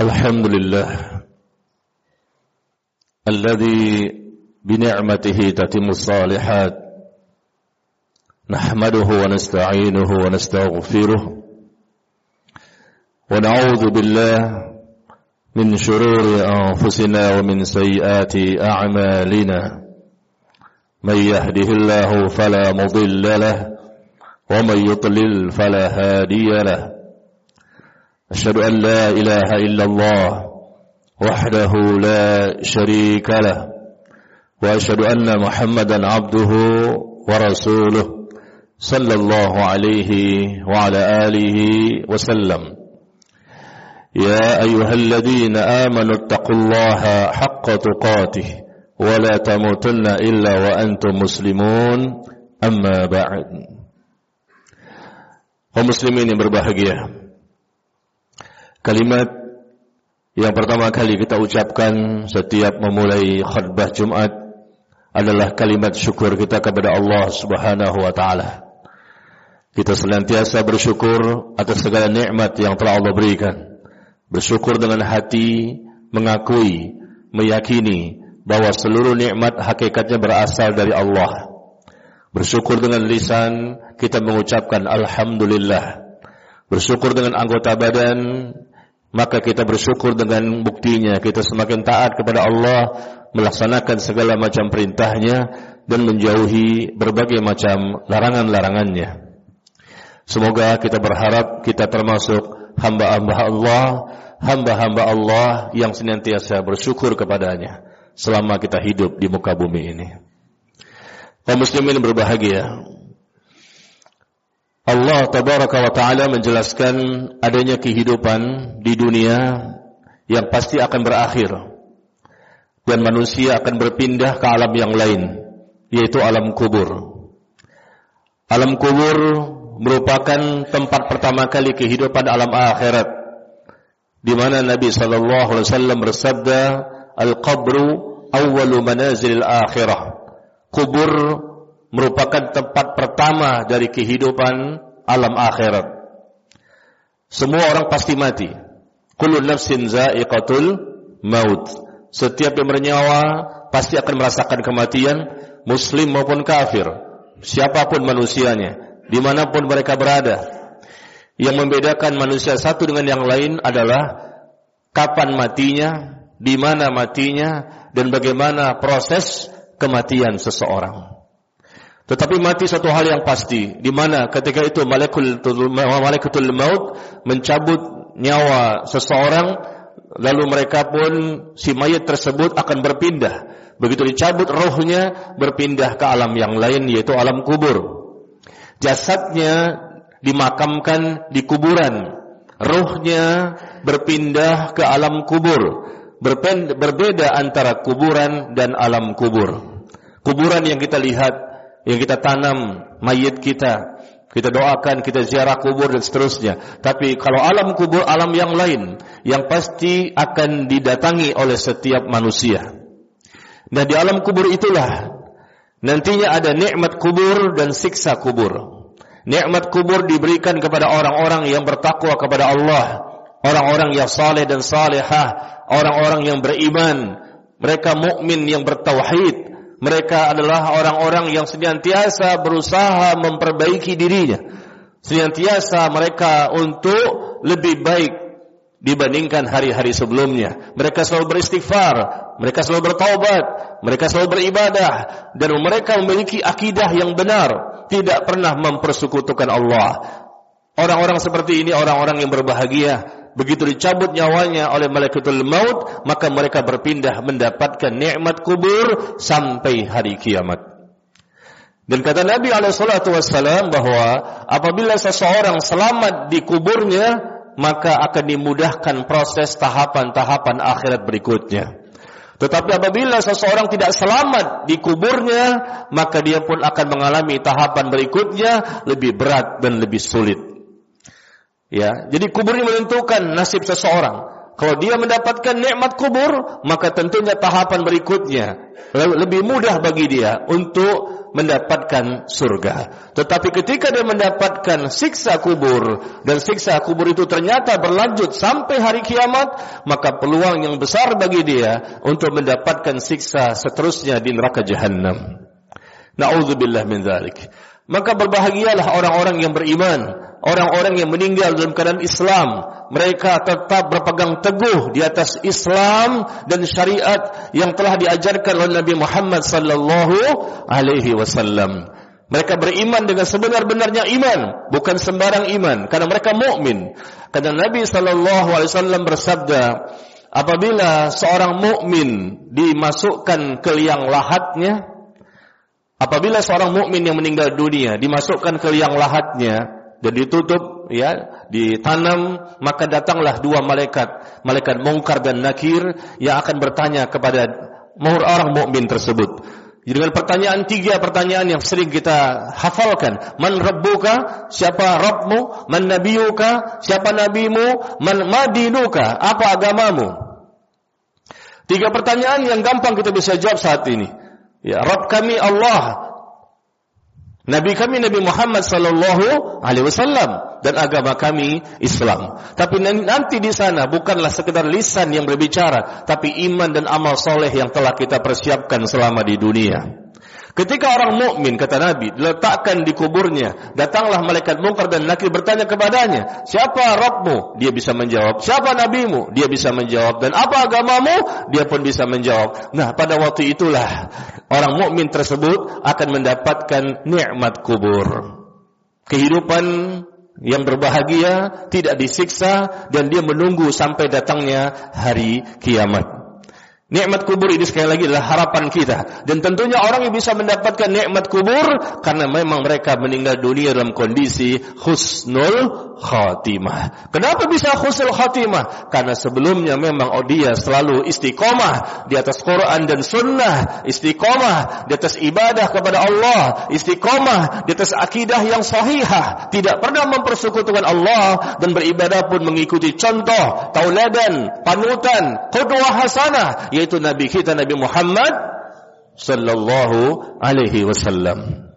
الحمد لله الذي بنعمته تتم الصالحات نحمده ونستعينه ونستغفره ونعوذ بالله من شرور أنفسنا ومن سيئات أعمالنا من يهده الله فلا مضل له ومن يضلل فلا هادي له أشهد أن لا إله إلا الله وحده لا شريك له وأشهد أن محمدا عبده ورسوله صلى الله عليه وعلى آله وسلم. يا أيها الذين آمنوا اتقوا الله حق تقاته ولا تموتن إلا وأنتم مسلمون. أما بعد. kaum muslimin berbahagia. Kalimat yang pertama kali kita ucapkan setiap memulai khutbah Jumat adalah kalimat syukur kita kepada Allah Subhanahu wa taala. Kita senantiasa bersyukur atas segala nikmat yang telah Allah berikan. Bersyukur dengan hati, mengakui, meyakini bahwa seluruh nikmat hakikatnya berasal dari Allah. Bersyukur dengan lisan kita mengucapkan Alhamdulillah. Bersyukur dengan anggota badan, maka kita bersyukur dengan buktinya. Kita semakin taat kepada Allah, melaksanakan segala macam perintahnya, dan menjauhi berbagai macam larangan-larangannya. Semoga kita berharap kita termasuk hamba-hamba Allah, hamba-hamba Allah yang senantiasa bersyukur kepadanya selama kita hidup di muka bumi ini. Kaum muslimin berbahagia. Allah tabaraka wa taala menjelaskan adanya kehidupan di dunia yang pasti akan berakhir dan manusia akan berpindah ke alam yang lain yaitu alam kubur. Alam kubur merupakan tempat pertama kali kehidupan alam akhirat di mana Nabi sallallahu alaihi wasallam bersabda al-qabru awwalu manazil akhirah. Kubur merupakan tempat dari kehidupan alam akhirat. Semua orang pasti mati. Kullu nafsin za'iqatul maut. Setiap yang bernyawa pasti akan merasakan kematian, muslim maupun kafir. Siapa pun manusianya, di mana pun mereka berada. Yang membedakan manusia satu dengan yang lain adalah kapan matinya, di mana matinya, dan bagaimana proses kematian seseorang. Tetapi mati satu hal yang pasti, di mana ketika itu malaikatul maut mencabut nyawa seseorang, lalu mereka pun si mayat tersebut akan berpindah. Begitu dicabut rohnya berpindah ke alam yang lain yaitu alam kubur. Jasadnya dimakamkan di kuburan. Rohnya berpindah ke alam kubur. Berbeda antara kuburan dan alam kubur. Kuburan yang kita lihat yang kita tanam mayit kita, kita doakan, kita ziarah kubur dan seterusnya. Tapi kalau alam kubur, alam yang lain yang pasti akan didatangi oleh setiap manusia. Nah di alam kubur itulah nantinya ada nikmat kubur dan siksa kubur. Nikmat kubur diberikan kepada orang-orang yang bertakwa kepada Allah, orang-orang yang saleh dan salehah, orang-orang yang beriman, mereka mukmin yang bertauhid, mereka adalah orang-orang yang senantiasa berusaha memperbaiki dirinya. Senantiasa mereka untuk lebih baik dibandingkan hari-hari sebelumnya. Mereka selalu beristighfar, mereka selalu bertaubat, mereka selalu beribadah dan mereka memiliki akidah yang benar, tidak pernah mempersekutukan Allah. Orang-orang seperti ini orang-orang yang berbahagia Begitu dicabut nyawanya oleh malaikatul maut, maka mereka berpindah mendapatkan nikmat kubur sampai hari kiamat. Dan kata Nabi SAW bahwa apabila seseorang selamat di kuburnya, maka akan dimudahkan proses tahapan-tahapan akhirat berikutnya. Tetapi apabila seseorang tidak selamat di kuburnya, maka dia pun akan mengalami tahapan berikutnya lebih berat dan lebih sulit. Ya, jadi kubur ini menentukan nasib seseorang. Kalau dia mendapatkan nikmat kubur, maka tentunya tahapan berikutnya lebih mudah bagi dia untuk mendapatkan surga. Tetapi ketika dia mendapatkan siksa kubur dan siksa kubur itu ternyata berlanjut sampai hari kiamat, maka peluang yang besar bagi dia untuk mendapatkan siksa seterusnya di neraka jahanam. Nauzubillah min dzalik. Maka berbahagialah orang-orang yang beriman, orang-orang yang meninggal dalam keadaan Islam. Mereka tetap berpegang teguh di atas Islam dan syariat yang telah diajarkan oleh Nabi Muhammad sallallahu alaihi wasallam. Mereka beriman dengan sebenar-benarnya iman, bukan sembarang iman, karena mereka mukmin. Karena Nabi sallallahu alaihi wasallam bersabda, apabila seorang mukmin dimasukkan ke liang lahatnya, Apabila seorang mukmin yang meninggal dunia dimasukkan ke liang lahatnya dan ditutup ya, ditanam, maka datanglah dua malaikat, malaikat mungkar dan nakir yang akan bertanya kepada orang mukmin tersebut. Dengan pertanyaan tiga pertanyaan yang sering kita hafalkan. Man rabbuka? Siapa Rabbmu? Man nabiyuka? Siapa nabimu? Man madinuka? Apa agamamu? Tiga pertanyaan yang gampang kita bisa jawab saat ini. Ya, Rabb kami Allah. Nabi kami Nabi Muhammad sallallahu alaihi wasallam dan agama kami Islam. Tapi nanti di sana bukanlah sekedar lisan yang berbicara, tapi iman dan amal soleh yang telah kita persiapkan selama di dunia. Ketika orang mukmin kata Nabi diletakkan di kuburnya, datanglah malaikat mungkar dan nakir bertanya kepadanya, "Siapa Rabbmu?" Dia bisa menjawab, "Siapa nabimu?" Dia bisa menjawab, dan "Apa agamamu?" Dia pun bisa menjawab. Nah, pada waktu itulah orang mukmin tersebut akan mendapatkan nikmat kubur. Kehidupan yang berbahagia, tidak disiksa dan dia menunggu sampai datangnya hari kiamat. Nikmat kubur ini sekali lagi adalah harapan kita. Dan tentunya orang yang bisa mendapatkan nikmat kubur karena memang mereka meninggal dunia dalam kondisi husnul khatimah. Kenapa bisa husnul khatimah? Karena sebelumnya memang oh dia selalu istiqomah di atas Quran dan sunnah, istiqomah di atas ibadah kepada Allah, istiqomah di atas akidah yang sahihah, tidak pernah mempersekutukan Allah dan beribadah pun mengikuti contoh, tauladan, panutan, qudwah hasanah yaitu Nabi kita Nabi Muhammad sallallahu alaihi wasallam.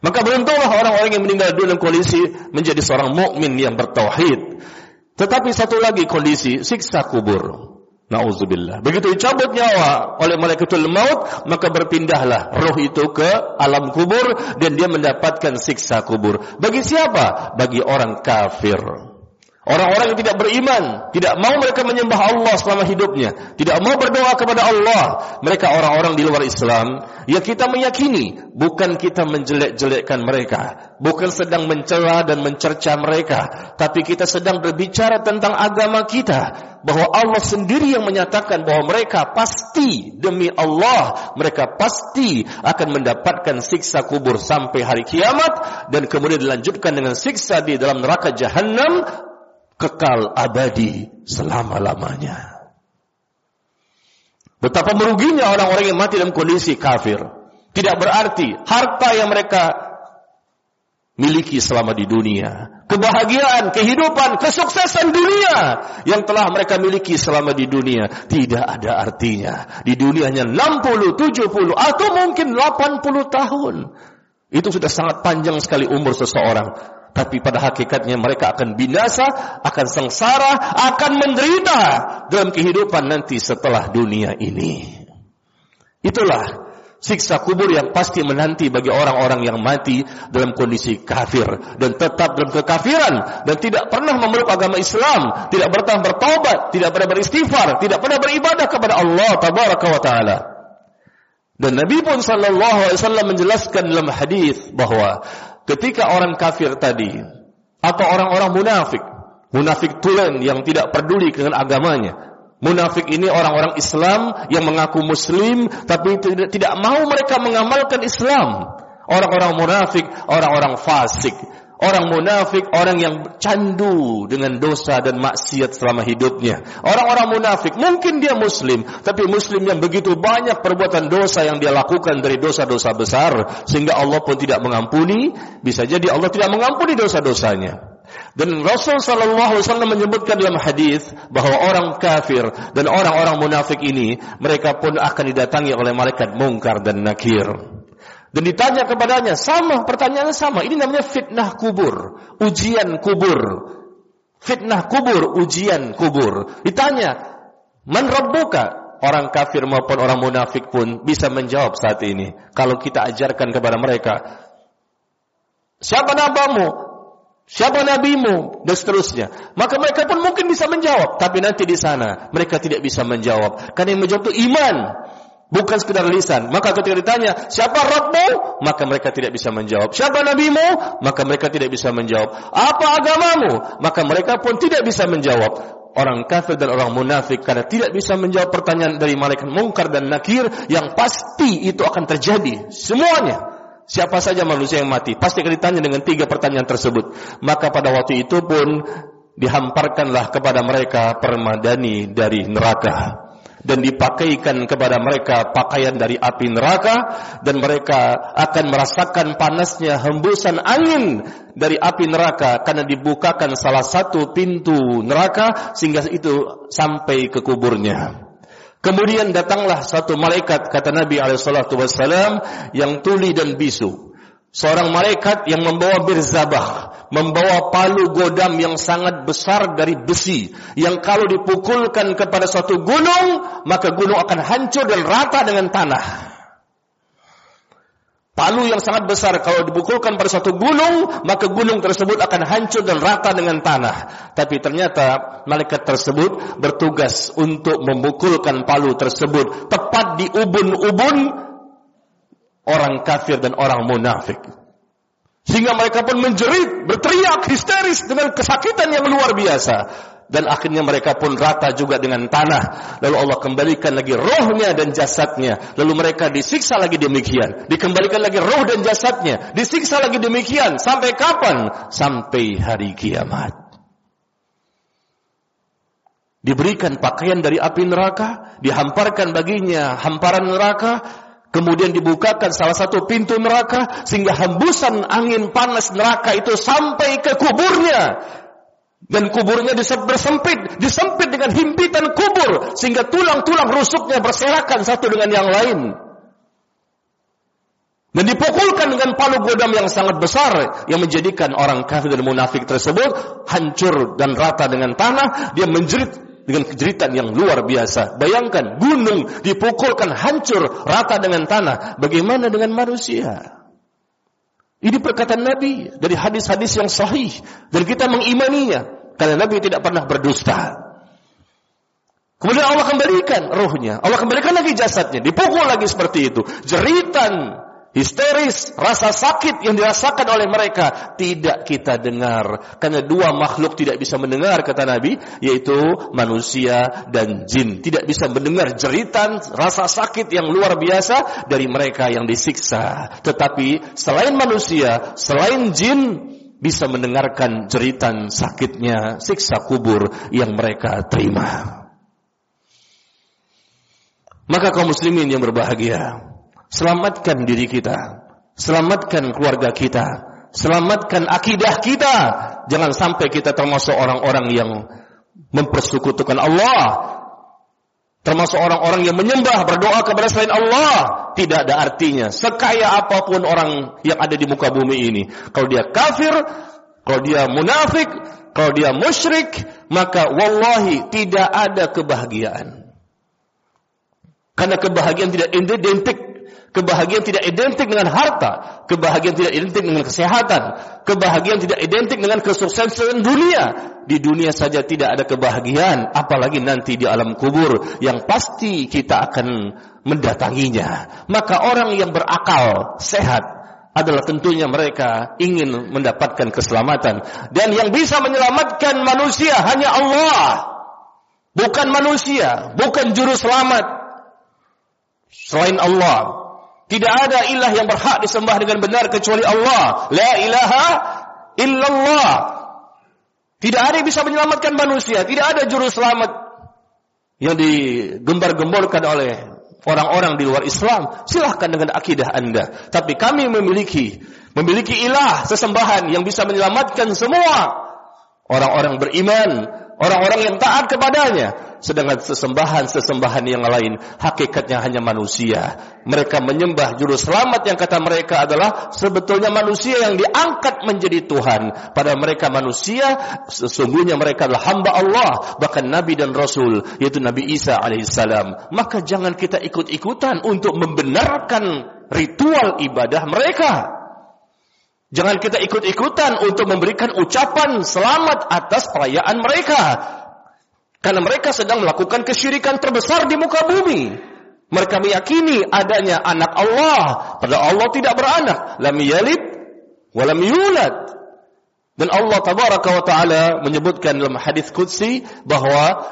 Maka beruntunglah orang-orang yang meninggal dunia dalam kondisi menjadi seorang mukmin yang bertauhid. Tetapi satu lagi kondisi siksa kubur. Nauzubillah. Begitu dicabut nyawa oleh malaikatul maut, maka berpindahlah roh itu ke alam kubur dan dia mendapatkan siksa kubur. Bagi siapa? Bagi orang kafir. Orang-orang yang tidak beriman, tidak mau mereka menyembah Allah selama hidupnya, tidak mau berdoa kepada Allah. Mereka orang-orang di luar Islam, ya kita meyakini, bukan kita menjelek-jelekkan mereka, bukan sedang mencela dan mencerca mereka, tapi kita sedang berbicara tentang agama kita, bahwa Allah sendiri yang menyatakan bahwa mereka pasti demi Allah, mereka pasti akan mendapatkan siksa kubur sampai hari kiamat dan kemudian dilanjutkan dengan siksa di dalam neraka jahanam kekal abadi selama-lamanya. Betapa meruginya orang-orang yang mati dalam kondisi kafir. Tidak berarti harta yang mereka miliki selama di dunia. Kebahagiaan, kehidupan, kesuksesan dunia yang telah mereka miliki selama di dunia. Tidak ada artinya. Di dunia hanya 60, 70, atau mungkin 80 tahun. Itu sudah sangat panjang sekali umur seseorang tapi pada hakikatnya mereka akan binasa, akan sengsara, akan menderita dalam kehidupan nanti setelah dunia ini. Itulah siksa kubur yang pasti menanti bagi orang-orang yang mati dalam kondisi kafir dan tetap dalam kekafiran dan tidak pernah memeluk agama Islam, tidak pernah bertobat, tidak pernah beristighfar, tidak pernah beribadah kepada Allah tabaraka wa taala. Dan Nabi pun sallallahu alaihi wasallam menjelaskan dalam hadis bahwa ketika orang kafir tadi atau orang-orang munafik, munafik tulen yang tidak peduli dengan agamanya. Munafik ini orang-orang Islam yang mengaku muslim tapi tidak, tidak mau mereka mengamalkan Islam. Orang-orang munafik, orang-orang fasik Orang munafik, orang yang candu dengan dosa dan maksiat selama hidupnya. Orang-orang munafik, mungkin dia muslim, tapi muslim yang begitu banyak perbuatan dosa yang dia lakukan dari dosa-dosa besar, sehingga Allah pun tidak mengampuni, bisa jadi Allah tidak mengampuni dosa-dosanya. Dan Rasul sallallahu alaihi wasallam menyebutkan dalam hadis bahwa orang kafir dan orang-orang munafik ini mereka pun akan didatangi oleh malaikat mungkar dan nakir. Dan ditanya kepadanya, sama, pertanyaannya sama. Ini namanya fitnah kubur, ujian kubur. Fitnah kubur, ujian kubur. Ditanya, Man rabbuka? Orang kafir maupun orang munafik pun bisa menjawab saat ini. Kalau kita ajarkan kepada mereka, siapa nabamu? Siapa nabimu? Dan seterusnya. Maka mereka pun mungkin bisa menjawab. Tapi nanti di sana, mereka tidak bisa menjawab. Karena yang menjawab itu iman. Bukan sekedar lisan. Maka ketika ditanya, siapa Rabbu? Maka mereka tidak bisa menjawab. Siapa nabimu? Maka mereka tidak bisa menjawab. Apa agamamu? Maka mereka pun tidak bisa menjawab orang kafir dan orang munafik karena tidak bisa menjawab pertanyaan dari malaikat mungkar dan nakir yang pasti itu akan terjadi semuanya siapa saja manusia yang mati pasti akan ditanya dengan tiga pertanyaan tersebut maka pada waktu itu pun dihamparkanlah kepada mereka permadani dari neraka dan dipakaikan kepada mereka pakaian dari api neraka dan mereka akan merasakan panasnya hembusan angin dari api neraka karena dibukakan salah satu pintu neraka sehingga itu sampai ke kuburnya. Kemudian datanglah satu malaikat kata Nabi alaihi yang tuli dan bisu seorang malaikat yang membawa birzabah, membawa palu godam yang sangat besar dari besi, yang kalau dipukulkan kepada suatu gunung, maka gunung akan hancur dan rata dengan tanah. Palu yang sangat besar kalau dipukulkan pada suatu gunung, maka gunung tersebut akan hancur dan rata dengan tanah. Tapi ternyata malaikat tersebut bertugas untuk memukulkan palu tersebut tepat di ubun-ubun orang kafir dan orang munafik. Sehingga mereka pun menjerit, berteriak histeris dengan kesakitan yang luar biasa. Dan akhirnya mereka pun rata juga dengan tanah. Lalu Allah kembalikan lagi rohnya dan jasadnya. Lalu mereka disiksa lagi demikian. Dikembalikan lagi roh dan jasadnya. Disiksa lagi demikian. Sampai kapan? Sampai hari kiamat. Diberikan pakaian dari api neraka. Dihamparkan baginya hamparan neraka Kemudian dibukakan salah satu pintu neraka sehingga hembusan angin panas neraka itu sampai ke kuburnya. Dan kuburnya bersempit, disempit dengan himpitan kubur sehingga tulang-tulang rusuknya berserakan satu dengan yang lain. Dan dipukulkan dengan palu godam yang sangat besar yang menjadikan orang kafir dan munafik tersebut hancur dan rata dengan tanah. Dia menjerit dengan kejeritan yang luar biasa. Bayangkan gunung dipukulkan hancur rata dengan tanah. Bagaimana dengan manusia? Ini perkataan Nabi dari hadis-hadis yang sahih dan kita mengimaninya karena Nabi tidak pernah berdusta. Kemudian Allah kembalikan rohnya, Allah kembalikan lagi jasadnya, dipukul lagi seperti itu. Jeritan histeris, rasa sakit yang dirasakan oleh mereka tidak kita dengar. Karena dua makhluk tidak bisa mendengar kata Nabi, yaitu manusia dan jin. Tidak bisa mendengar jeritan, rasa sakit yang luar biasa dari mereka yang disiksa. Tetapi selain manusia, selain jin, bisa mendengarkan jeritan sakitnya siksa kubur yang mereka terima. Maka kaum muslimin yang berbahagia, Selamatkan diri kita. Selamatkan keluarga kita. Selamatkan akidah kita. Jangan sampai kita termasuk orang-orang yang mempersekutukan Allah. Termasuk orang-orang yang menyembah, berdoa kepada selain Allah. Tidak ada artinya. Sekaya apa pun orang yang ada di muka bumi ini. Kalau dia kafir, kalau dia munafik, kalau dia musyrik, maka wallahi tidak ada kebahagiaan. Karena kebahagiaan tidak identik Kebahagiaan tidak identik dengan harta, kebahagiaan tidak identik dengan kesehatan, kebahagiaan tidak identik dengan kesuksesan dunia. Di dunia saja tidak ada kebahagiaan, apalagi nanti di alam kubur yang pasti kita akan mendatanginya. Maka orang yang berakal, sehat, adalah tentunya mereka ingin mendapatkan keselamatan. Dan yang bisa menyelamatkan manusia hanya Allah. Bukan manusia, bukan juru selamat. Selain Allah, tidak ada ilah yang berhak disembah dengan benar kecuali Allah. La ilaha illallah. Tidak ada yang bisa menyelamatkan manusia. Tidak ada juru selamat yang digembar-gemborkan oleh orang-orang di luar Islam. Silahkan dengan akidah anda. Tapi kami memiliki memiliki ilah sesembahan yang bisa menyelamatkan semua orang-orang beriman, orang-orang yang taat kepadanya Sedangkan sesembahan-sesembahan yang lain hakikatnya hanya manusia. Mereka menyembah juru selamat yang kata mereka adalah sebetulnya manusia yang diangkat menjadi Tuhan. Pada mereka manusia, sesungguhnya mereka adalah hamba Allah, bahkan Nabi dan Rasul, yaitu Nabi Isa alaihissalam. Maka jangan kita ikut-ikutan untuk membenarkan ritual ibadah mereka. Jangan kita ikut-ikutan untuk memberikan ucapan selamat atas perayaan mereka. Karena mereka sedang melakukan kesyirikan terbesar di muka bumi. Mereka meyakini adanya anak Allah. Padahal Allah tidak beranak. Lam yalid walam yulad. Dan Allah tabaraka wa ta'ala menyebutkan dalam hadis Qudsi bahwa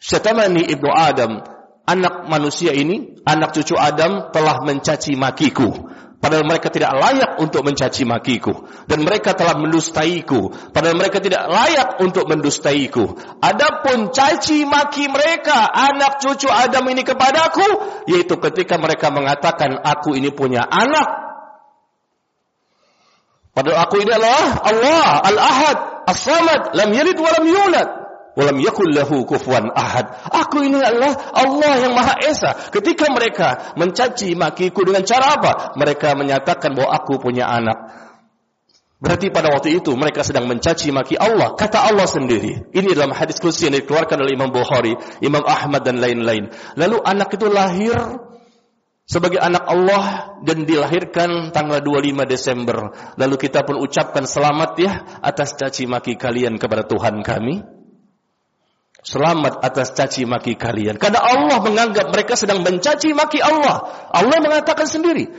syatamani ibnu Adam. Anak manusia ini, anak cucu Adam telah mencaci makiku. Padahal mereka tidak layak untuk mencaci makiku. Dan mereka telah mendustaiku. Padahal mereka tidak layak untuk mendustaiku. Adapun caci maki mereka, anak cucu Adam ini kepadaku, yaitu ketika mereka mengatakan, aku ini punya anak. Padahal aku ini adalah Allah, Al-Ahad, As-Samad, lam yalid wa lam yulad. Walam yakul lahu ahad. Aku ini adalah Allah yang Maha Esa. Ketika mereka mencaci makiku dengan cara apa? Mereka menyatakan bahwa aku punya anak. Berarti pada waktu itu mereka sedang mencaci maki Allah. Kata Allah sendiri. Ini dalam hadis kursi yang dikeluarkan oleh Imam Bukhari, Imam Ahmad dan lain-lain. Lalu anak itu lahir sebagai anak Allah dan dilahirkan tanggal 25 Desember. Lalu kita pun ucapkan selamat ya atas caci maki kalian kepada Tuhan kami. Selamat atas caci maki kalian. Karena Allah menganggap mereka sedang mencaci maki Allah. Allah mengatakan sendiri.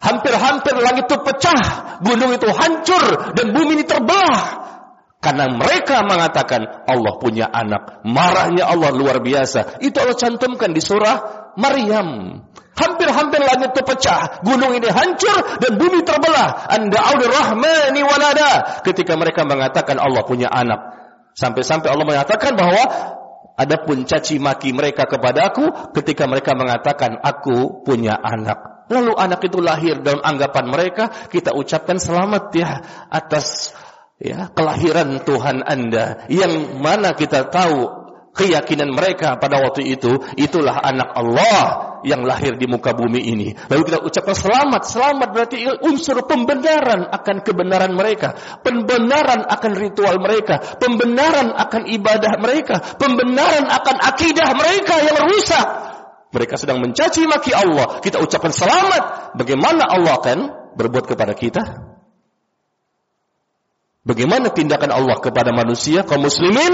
Hampir-hampir langit itu pecah. Gunung itu hancur. Dan bumi ini terbelah. Karena mereka mengatakan Allah punya anak. Marahnya Allah luar biasa. Itu Allah cantumkan di surah Maryam. Hampir-hampir langit itu pecah. Gunung ini hancur dan bumi terbelah. Anda rahmani walada. Ketika mereka mengatakan Allah punya anak. Sampai-sampai Allah menyatakan bahwa ada pun caci maki mereka kepadaku ketika mereka mengatakan aku punya anak. Lalu anak itu lahir dalam anggapan mereka, kita ucapkan selamat ya atas ya kelahiran Tuhan Anda yang mana kita tahu keyakinan mereka pada waktu itu itulah anak Allah yang lahir di muka bumi ini. Lalu kita ucapkan selamat. Selamat berarti unsur pembenaran akan kebenaran mereka, pembenaran akan ritual mereka, pembenaran akan ibadah mereka, pembenaran akan akidah mereka yang rusak. Mereka sedang mencaci maki Allah. Kita ucapkan selamat. Bagaimana Allah akan berbuat kepada kita? Bagaimana tindakan Allah kepada manusia kaum muslimin?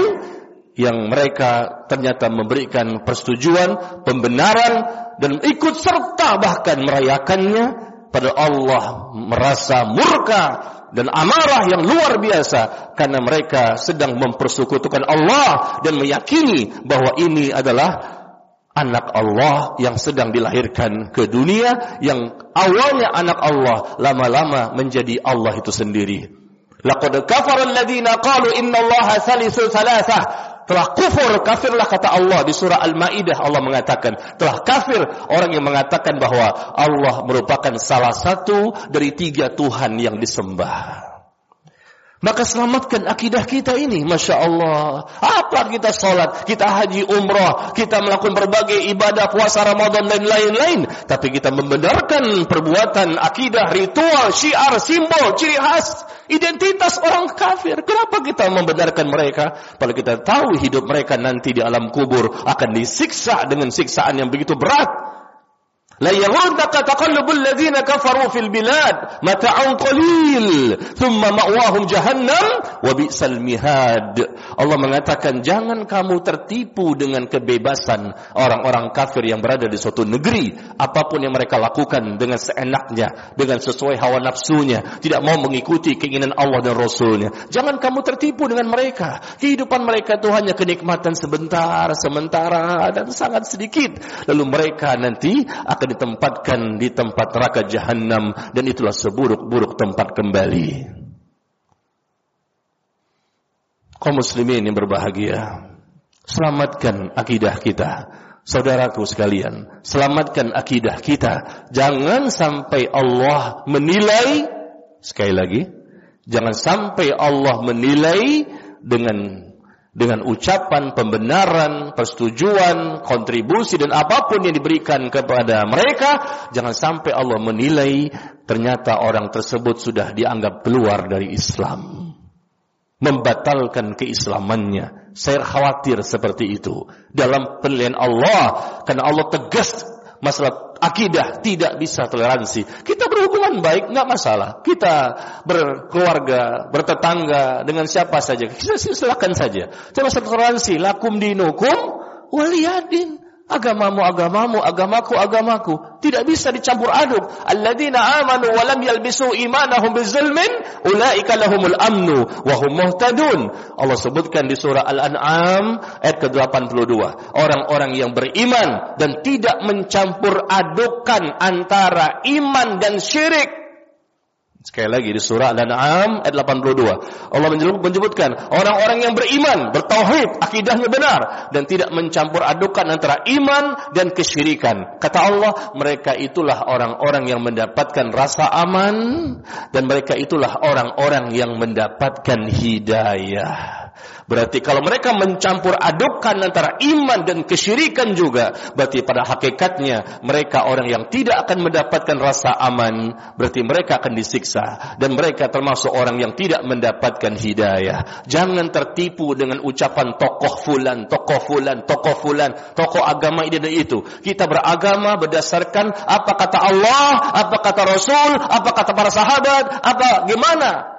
Yang mereka ternyata memberikan persetujuan, pembenaran dan ikut serta bahkan merayakannya pada Allah merasa murka dan amarah yang luar biasa karena mereka sedang mempersekutukan Allah dan meyakini bahwa ini adalah anak Allah yang sedang dilahirkan ke dunia yang awalnya anak Allah lama-lama menjadi Allah itu sendiri. Laqad kafara alladziina qalu innallaha thalithu thalathah telah kufur, kafirlah kata Allah di surah Al-Maidah Allah mengatakan, telah kafir orang yang mengatakan bahwa Allah merupakan salah satu dari tiga Tuhan yang disembah. Maka selamatkan akidah kita ini, Masya Allah. Apa kita sholat, kita haji umrah, kita melakukan berbagai ibadah, puasa Ramadan dan lain-lain. Tapi kita membenarkan perbuatan, akidah, ritual, syiar, simbol, ciri khas, identitas orang kafir. Kenapa kita membenarkan mereka? Kalau kita tahu hidup mereka nanti di alam kubur akan disiksa dengan siksaan yang begitu berat. Yaghurraka taqallubul ladzina kafaru fil bilad mata'un qalil thumma ma'wahum jahannam wa bi'sal mihad. Allah mengatakan jangan kamu tertipu dengan kebebasan orang-orang kafir yang berada di suatu negeri apa pun yang mereka lakukan dengan seenaknya dengan sesuai hawa nafsunya tidak mau mengikuti keinginan Allah dan Rasulnya. Jangan kamu tertipu dengan mereka. Kehidupan mereka itu hanya kenikmatan sebentar, sementara dan sangat sedikit. Lalu mereka nanti akan ditempatkan di tempat neraka jahanam dan itulah seburuk-buruk tempat kembali. Kaum muslimin yang berbahagia, selamatkan akidah kita. Saudaraku sekalian, selamatkan akidah kita. Jangan sampai Allah menilai sekali lagi, jangan sampai Allah menilai dengan dengan ucapan pembenaran, persetujuan, kontribusi dan apa pun yang diberikan kepada mereka, jangan sampai Allah menilai ternyata orang tersebut sudah dianggap keluar dari Islam. Membatalkan keislamannya. Saya khawatir seperti itu. Dalam penilaian Allah, karena Allah tegas masalah akidah tidak bisa toleransi. Kita berhubungan baik nggak masalah. Kita berkeluarga, bertetangga dengan siapa saja. Kita silakan saja. Cuma toleransi. Lakum dinukum waliyadin. Agamamu agamamu, agamaku agamaku. Tidak bisa dicampur aduk. Alladzina amanu wa lam yalbisu imanahum bizulmin ulaika lahumul amnu wa hum muhtadun. Allah sebutkan di surah Al-An'am ayat ke-82. Orang-orang yang beriman dan tidak mencampur adukkan antara iman dan syirik Sekali lagi di surah Al-An'am ayat 82. Allah menyebutkan orang-orang yang beriman, bertauhid, akidahnya benar dan tidak mencampur adukan antara iman dan kesyirikan. Kata Allah, mereka itulah orang-orang yang mendapatkan rasa aman dan mereka itulah orang-orang yang mendapatkan hidayah. Berarti kalau mereka mencampur adukkan antara iman dan kesyirikan juga, berarti pada hakikatnya mereka orang yang tidak akan mendapatkan rasa aman, berarti mereka akan disiksa dan mereka termasuk orang yang tidak mendapatkan hidayah. Jangan tertipu dengan ucapan tokoh fulan, tokoh fulan, tokoh fulan, tokoh agama ini dan itu. Kita beragama berdasarkan apa kata Allah, apa kata Rasul, apa kata para sahabat, apa gimana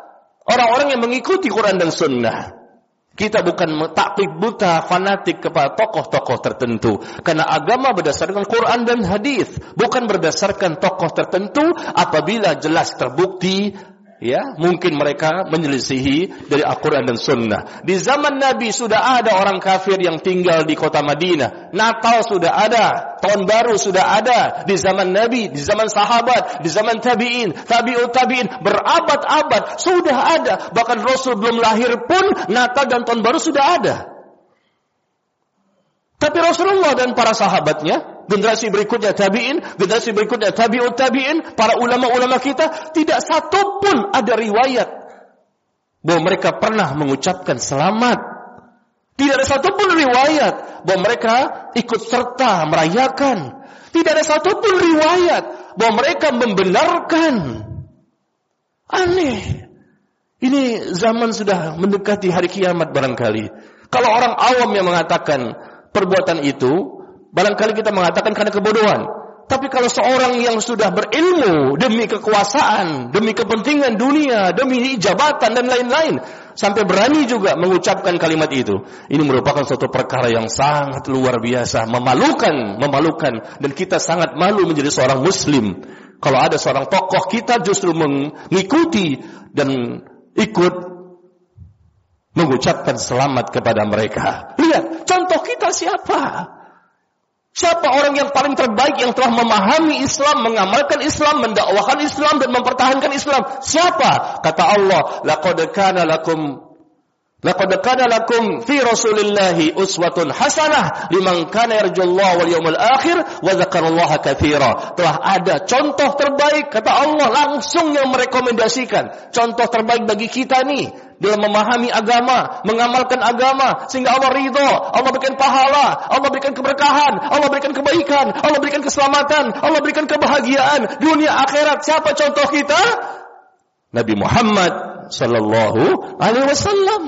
orang-orang yang mengikuti Quran dan Sunnah. Kita bukan taklif buta, fanatik kepada tokoh-tokoh tertentu. Karena agama berdasarkan Quran dan hadis, bukan berdasarkan tokoh tertentu apabila jelas terbukti ya mungkin mereka menyelisihi dari Al-Quran dan Sunnah. Di zaman Nabi sudah ada orang kafir yang tinggal di kota Madinah. Natal sudah ada, tahun baru sudah ada di zaman Nabi, di zaman sahabat, di zaman tabiin, tabiut tabiin berabad-abad sudah ada. Bahkan Rasul belum lahir pun Natal dan tahun baru sudah ada. Tapi Rasulullah dan para sahabatnya generasi berikutnya tabi'in, generasi berikutnya tabi'ut tabi'in, para ulama-ulama kita, tidak satu pun ada riwayat bahwa mereka pernah mengucapkan selamat. Tidak ada satu pun riwayat bahwa mereka ikut serta merayakan. Tidak ada satu pun riwayat bahwa mereka membenarkan. Aneh. Ini zaman sudah mendekati hari kiamat barangkali. Kalau orang awam yang mengatakan perbuatan itu, Barangkali kita mengatakan karena kebodohan. Tapi kalau seorang yang sudah berilmu demi kekuasaan, demi kepentingan dunia, demi jabatan dan lain-lain, sampai berani juga mengucapkan kalimat itu, ini merupakan suatu perkara yang sangat luar biasa, memalukan, memalukan, dan kita sangat malu menjadi seorang Muslim. Kalau ada seorang tokoh kita justru mengikuti dan ikut mengucapkan selamat kepada mereka. Lihat, contoh kita siapa? Siapa orang yang paling terbaik yang telah memahami Islam, mengamalkan Islam, mendakwahkan Islam dan mempertahankan Islam? Siapa? Kata Allah, laqad kana lakum Laqad kana lakum fi Rasulillahi uswatun hasanah liman kana yarjullaha wal yawmal akhir wa dzakarallaha katsira. Telah ada contoh terbaik kata Allah langsung yang merekomendasikan. Contoh terbaik bagi kita nih dalam memahami agama, mengamalkan agama sehingga Allah ridho, Allah berikan pahala, Allah berikan keberkahan, Allah berikan kebaikan, Allah berikan keselamatan, Allah berikan kebahagiaan dunia akhirat. Siapa contoh kita? Nabi Muhammad sallallahu alaihi wasallam.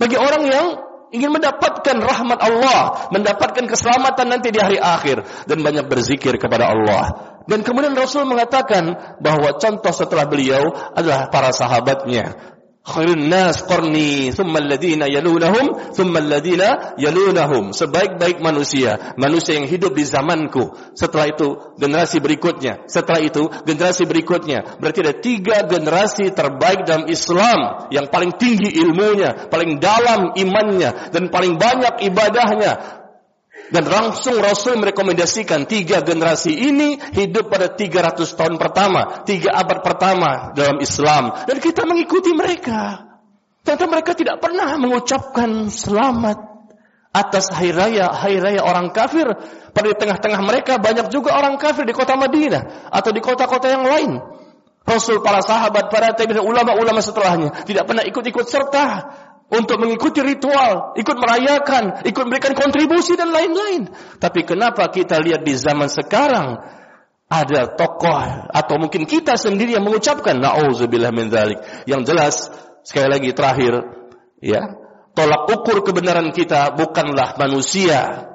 Bagi orang yang ingin mendapatkan rahmat Allah, mendapatkan keselamatan nanti di hari akhir dan banyak berzikir kepada Allah. Dan kemudian Rasul mengatakan bahwa contoh setelah beliau adalah para sahabatnya khairun nas qarni thumma alladhina yalunahum thumma alladhina yalunahum. Sebaik-baik manusia manusia yang hidup di zamanku. Setelah itu generasi berikutnya. Setelah itu generasi berikutnya. Berarti ada tiga generasi terbaik dalam Islam yang paling tinggi ilmunya paling dalam imannya dan paling banyak ibadahnya dan langsung Rasul merekomendasikan tiga generasi ini hidup pada 300 tahun pertama, tiga abad pertama dalam Islam. Dan kita mengikuti mereka. Ternyata mereka tidak pernah mengucapkan selamat atas hari raya, hari raya orang kafir. Pada di tengah-tengah mereka banyak juga orang kafir di kota Madinah atau di kota-kota yang lain. Rasul, para sahabat, para tabi'in, ulama-ulama setelahnya tidak pernah ikut-ikut serta untuk mengikuti ritual, ikut merayakan, ikut memberikan kontribusi dan lain-lain. Tapi kenapa kita lihat di zaman sekarang ada tokoh atau mungkin kita sendiri yang mengucapkan nauzubillah min dzalik. Yang jelas sekali lagi terakhir ya, tolak ukur kebenaran kita bukanlah manusia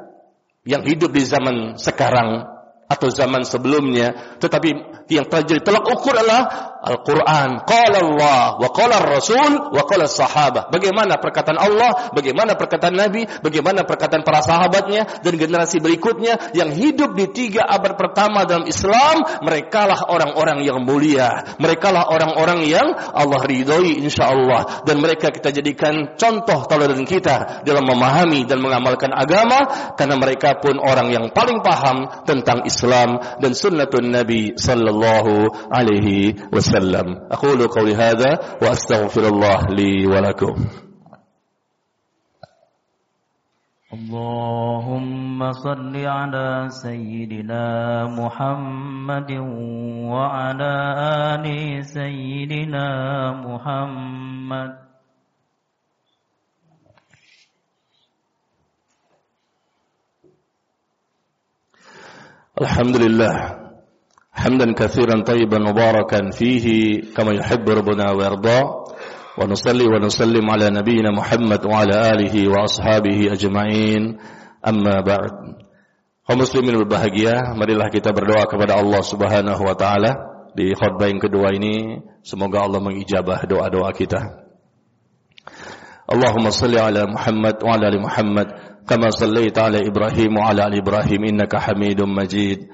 yang hidup di zaman sekarang atau zaman sebelumnya, tetapi yang terjadi tolak ukur adalah Al-Quran. Qala Allah, wa qala Rasul, wa qala sahabat. Bagaimana perkataan Allah, bagaimana perkataan Nabi, bagaimana perkataan para sahabatnya, dan generasi berikutnya yang hidup di tiga abad pertama dalam Islam, mereka lah orang-orang yang mulia. Mereka lah orang-orang yang Allah ridhoi insya Allah. Dan mereka kita jadikan contoh teladan kita dalam memahami dan mengamalkan agama, karena mereka pun orang yang paling paham tentang Islam dan sunnatun Nabi sallallahu alaihi wasallam. وسلم. أقول قولي هذا وأستغفر الله لي ولكم. اللهم صل على سيدنا محمد وعلى آل سيدنا محمد. الحمد لله. حمدا كثيرا طيبا مباركا فيه كما يحب ربنا ويرضى ونصلي ونسلم على نبينا محمد وعلى آله وأصحابه أجمعين أما بعد kaum muslimin berbahagia marilah kita berdoa kepada Allah Subhanahu wa taala di khutbah yang kedua ini semoga Allah mengijabah doa-doa kita Allahumma salli ala Muhammad wa ala ali Muhammad kama sallaita ala Ibrahim wa ala ali Ibrahim innaka Hamidum Majid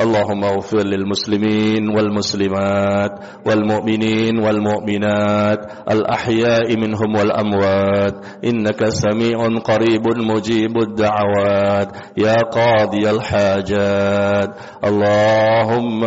اللهم اغفر للمسلمين والمسلمات والمؤمنين والمؤمنات الأحياء منهم والأموات إنك سميع قريب مجيب الدعوات يا قاضي الحاجات اللهم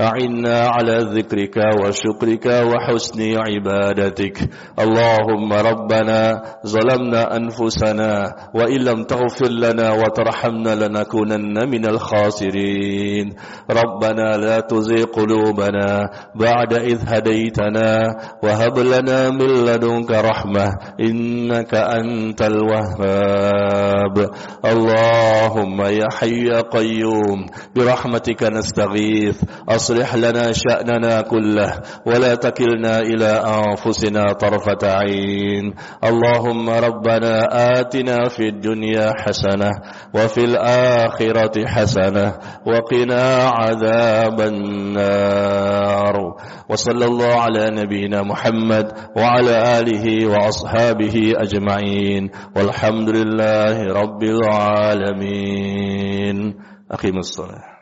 أعنا على ذكرك وشكرك وحسن عبادتك اللهم رب ربنا ظلمنا أنفسنا وإن لم تغفر لنا وترحمنا لنكونن من الخاسرين ربنا لا تزغ قلوبنا بعد إذ هديتنا وهب لنا من لدنك رحمة إنك أنت الوهاب. اللهم يا حي يا قيوم برحمتك نستغيث أصلح لنا شأننا كله ولا تكلنا إلى أنفسنا طرفة عين. اللهم ربنا آتنا في الدنيا حسنة وفي الآخرة حسنة عذاب النار. وصلى الله على نبينا محمد وعلى آله وأصحابه أجمعين. والحمد لله رب العالمين. أقيم الصلاة.